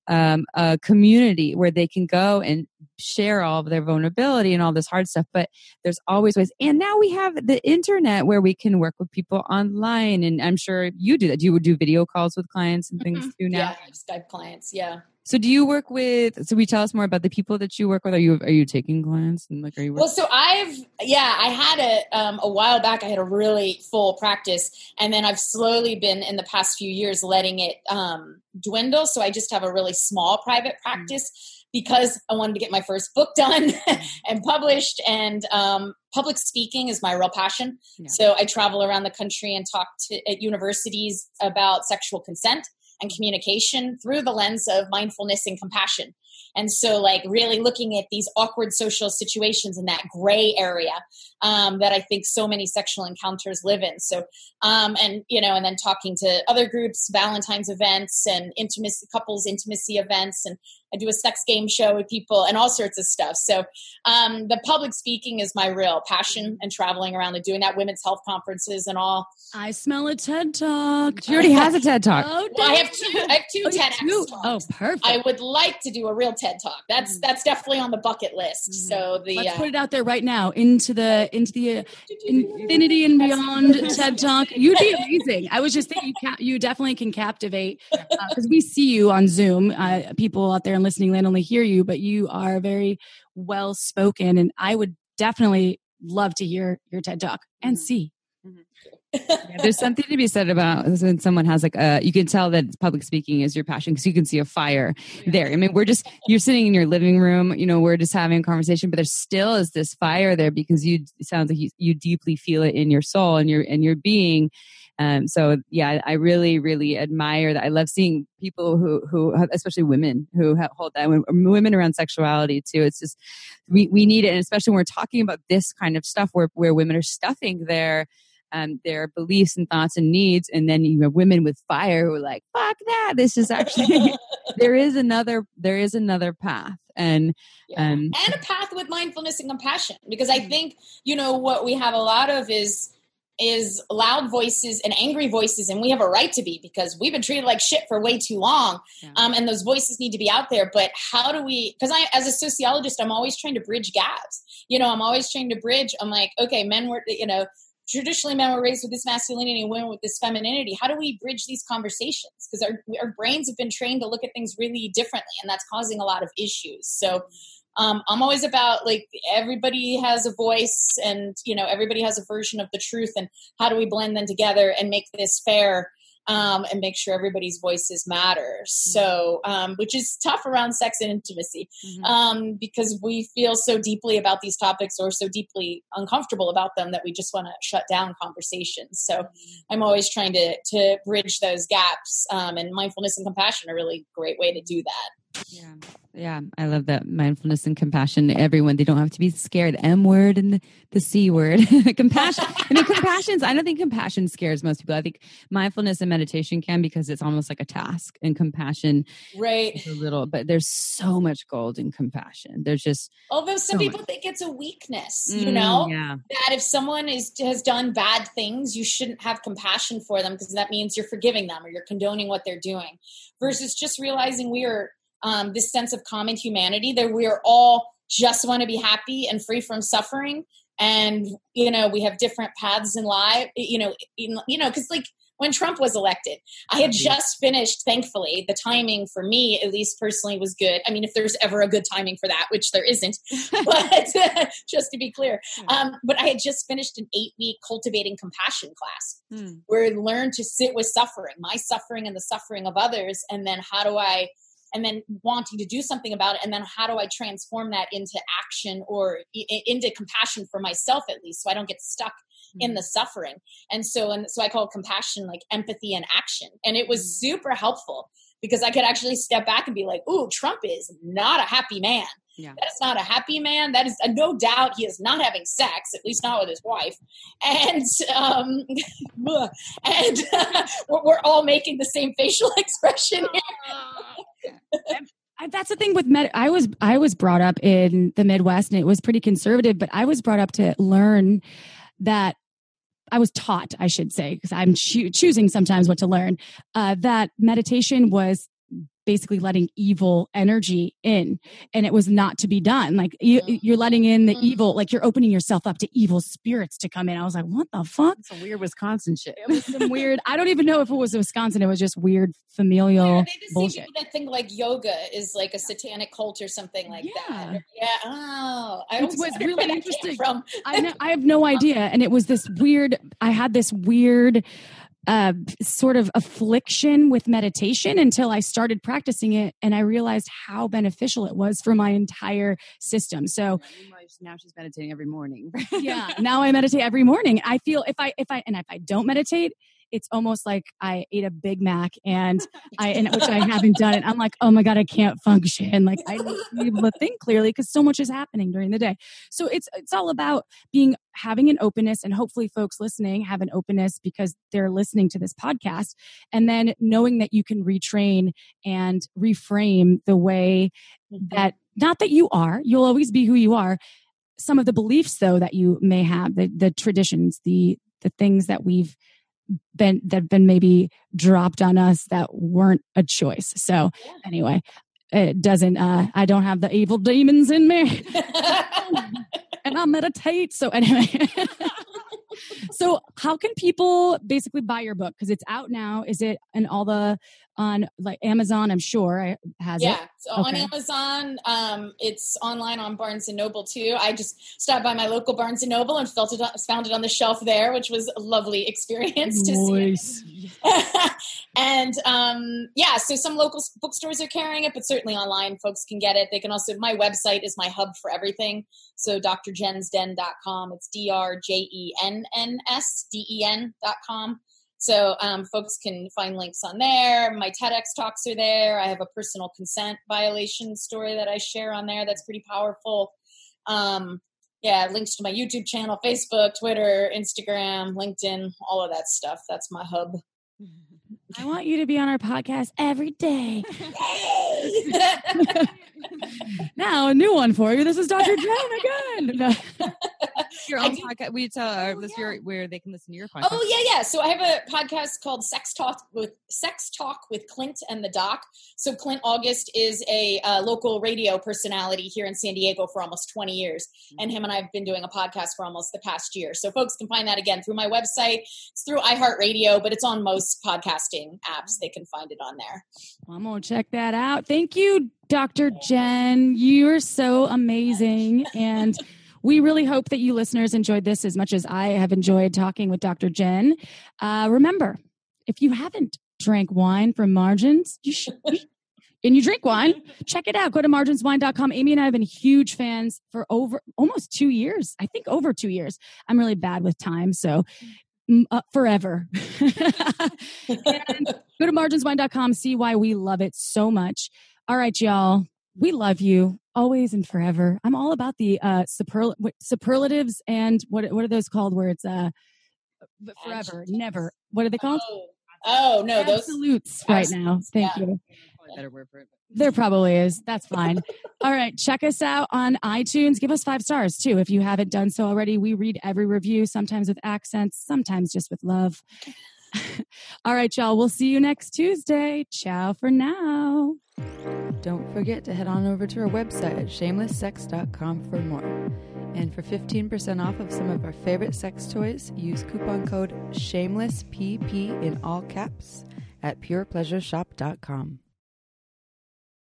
um, a community where they can go and share all of their vulnerability and all this hard stuff. But there's always ways. And now we have the internet where we can work with people online. And I'm sure you do that. Do you do video calls with clients and things too now?
yeah skype clients yeah
So do you work with? So we tell us more about the people that you work with. Are you are you taking clients and like are you?
well so i've yeah i had a um, a while back i had a really full practice and then i've slowly been in the past few years letting it um, dwindle so i just have a really small private practice because i wanted to get my first book done and published and um, public speaking is my real passion
Yeah.
so i travel around the country and talk to at universities about sexual consent and communication through the lens of mindfulness and compassion And so, like, really looking at these awkward social situations in that gray area um, that I think so many sexual encounters live in. So, um, and, you know, and then talking to other groups, Valentine's events and intimacy, couples intimacy events. And I do a sex game show with people and all sorts of stuff. So, um, the public speaking is my real passion and traveling around and doing that women's health conferences and all.
I smell a TED talk.
She already has a TED talk.
Oh,
Well, I have two. I have two
Oh, you
TEDx
do?
talks.
Oh, perfect.
I would like to do a real TED talk. That's
Mm.
that's definitely on the bucket list. So the
Let's
uh,
put it out there right now into the into the uh, infinity and beyond TED Talk. You'd be amazing. I was just thinking you, ca- you definitely can captivate because we see you on Zoom. Uh, people out there in listening land only hear you, but you are very well spoken, and I would definitely love to hear your TED Talk and mm-hmm. see. Mm-hmm.
Yeah, there's something to be said about when someone has like a you can tell that public speaking is your passion because you can see a fire there. I mean we're just you're sitting in your living room you know we're just having a conversation but there still is this fire there because you it sounds like you, you deeply feel it in your soul and your and your being. Um, so yeah i really really admire that. I love seeing people who who have, especially women who have, hold that women around sexuality too. It's just we, we need it and especially when we're talking about this kind of stuff where, where women are stuffing their um, their beliefs and thoughts and needs. And then you have women with fire who are like, fuck that. This is actually, there is another, there is another path. And,
Yeah.
um,
and a path with mindfulness and compassion because i think you know what we have a lot of is is loud voices and angry voices and we have a right to be because we've been treated like shit for way too long
Yeah.
um, and those voices need to be out there but how do we because i as a sociologist i'm always trying to bridge gaps you know i'm always trying to bridge i'm like okay men were you know traditionally men were raised with this masculinity and women with this femininity. How do we bridge these conversations? Because our, our brains have been trained to look at things really differently and that's causing a lot of issues. So um, i'm always about like everybody has a voice and you know everybody has a version of the truth and how do we blend them together and make this fair um, and make sure everybody's voices matter so um, which is tough around sex and intimacy
Mhm.
um, because we feel so deeply about these topics or so deeply uncomfortable about them that we just want to shut down conversations. So I'm always trying to to bridge those gaps, um, and mindfulness and compassion are really great way to do that.
Yeah. Yeah. I love that mindfulness and compassion. Everyone, they don't have to be scared. M word and the, C word. compassion. I mean, compassion's, I don't think compassion scares most people. I think mindfulness and meditation can because it's almost like a task and compassion
Right.
is a little, but there's so much gold in compassion. There's just,
Although some
So
people think it's a weakness, you
Mm,
know,
yeah.
that if someone is has done bad things, you shouldn't have compassion for them because that means you're forgiving them or you're condoning what they're doing. Versus just realizing we are um, this sense of common humanity that we are all just want to be happy and free from suffering, and you know we have different paths in life. You know, you know, because like when Trump was elected, I had
Mhm.
just finished. Thankfully, the timing for me, at least personally, was good. I mean, if there's ever a good timing for that, which there isn't, but just to be clear, um, but I had just finished an eight week cultivating compassion class
Hmm.
where I learned to sit with suffering, my suffering and the suffering of others, and then how do I, and then wanting to do something about it, and then how do I transform that into action or i- into compassion for myself at least, so I don't get stuck in mm-hmm. the suffering. And so, and so I call compassion like empathy and action, and it was mm-hmm. super helpful because I could actually step back and be like, "Ooh, Trump is not a happy man."
Yeah.
That is not a happy man. That is uh, no doubt he is not having sex, at least not with his wife. And um, and we're, we're all making the same facial expression.
That's the thing with med. I was I was brought up in the Midwest, and it was pretty conservative. But I was brought up to learn that I was taught, I should say, because I'm choo- choosing sometimes what to learn. Uh, that meditation was basically letting evil energy in, and it was not to be done. Like you, you're letting in the
Mhm.
evil, like you're opening yourself up to evil spirits to come in. I was like, what the fuck?
It's a weird Wisconsin shit.
It was some weird. I don't even know if it was Wisconsin. It was just weird familial
Are they
bullshit.
people that think like yoga is like a satanic cult or something like
Yeah.
that? Yeah. Oh, I
It was really
where that came
interesting.
From
I know, I have no idea, and it was this weird. I had this weird uh, sort of affliction with meditation until I started practicing it, and I realized how beneficial it was for my entire system. So
now she's meditating every morning.
yeah, now I meditate every morning. I feel if I if I and if I don't meditate, it's almost like I ate a Big Mac and I, and, which I haven't done. it. I'm like, oh my God, I can't function. Like I need to be able to think clearly because so much is happening during the day. So it's, it's all about being, having an openness and hopefully folks listening have an openness because they're listening to this podcast and then knowing that you can retrain and reframe the way
Mm-hmm.
that not that you are you'll always be who you are some of the beliefs though that you may have the the traditions the the things that we've been that been maybe dropped on us that weren't a choice. So
Yeah.
anyway it doesn't uh i don't have the evil demons in me. And i meditate so anyway so how can people basically buy your book? Because it's out now. Is it in all the on like amazon? I'm sure it has
yeah
it?
Yeah, so on amazon. Um, it's online on barnes and noble too. I just stopped by my local barnes and noble and felt it found it on the shelf there which was a lovely experience to see
Nice.
and um, yeah, so some local bookstores are carrying it, but certainly online folks can get it. They can also, my website is my hub for everything. So drjennsden.com. It's D R J E N N S D E N.com. So um, folks can find links on there. My TEDx talks are there. I have a personal consent violation story that I share on there that's pretty powerful. Um, yeah, links to my YouTube channel, Facebook, Twitter, Instagram, LinkedIn, all of that stuff. That's my hub.
I want you to be on our podcast every day. now, a new one for you. This is Dr. Jenn again. No.
Your
I
own podcast. We tell our
Oh,
listener where they can listen to your podcast.
Oh yeah, yeah. So I have a podcast called Sex Talk with Sex Talk with Clint and the Doc. So Clint August is a uh, local radio personality here in San Diego for almost 20 years, and him and I have been doing a podcast for almost the past year. So folks can find that again through my website. It's through iHeartRadio, but it's on most podcasting apps. They can find it on there.
I'm going to check that out. Thank you, Dr. Jenn. You're so amazing. And we really hope that you listeners enjoyed this as much as I have enjoyed talking with Dr. Jenn. Uh, remember, if you haven't drank wine from Margins, you should. And you drink wine, check it out. Go to marginswine.com. Amy and I have been huge fans for over almost two years. I think over two years. I'm really bad with time. So mm, uh, forever. go to marginswine.com, see why we love it so much. All right, y'all. We love you always and forever. I'm all about the uh, superl- superlatives and what what are those called? Where it's uh, forever, never. What are they called?
Oh, oh no, those.
Absolutes right now. Thank
yeah.
you.
Better word for it.
There probably is. That's fine. All right. Check us out on iTunes. Give us five stars too if you haven't done so already. We read every review, sometimes with accents, sometimes just with love. All right, y'all. We'll see you next Tuesday. Ciao for now.
Don't forget to head on over to our website at shamelesssex.com for more. And for 15% off of some of our favorite sex toys, use coupon code SHAMELESSPP in all caps at purepleasureshop.com.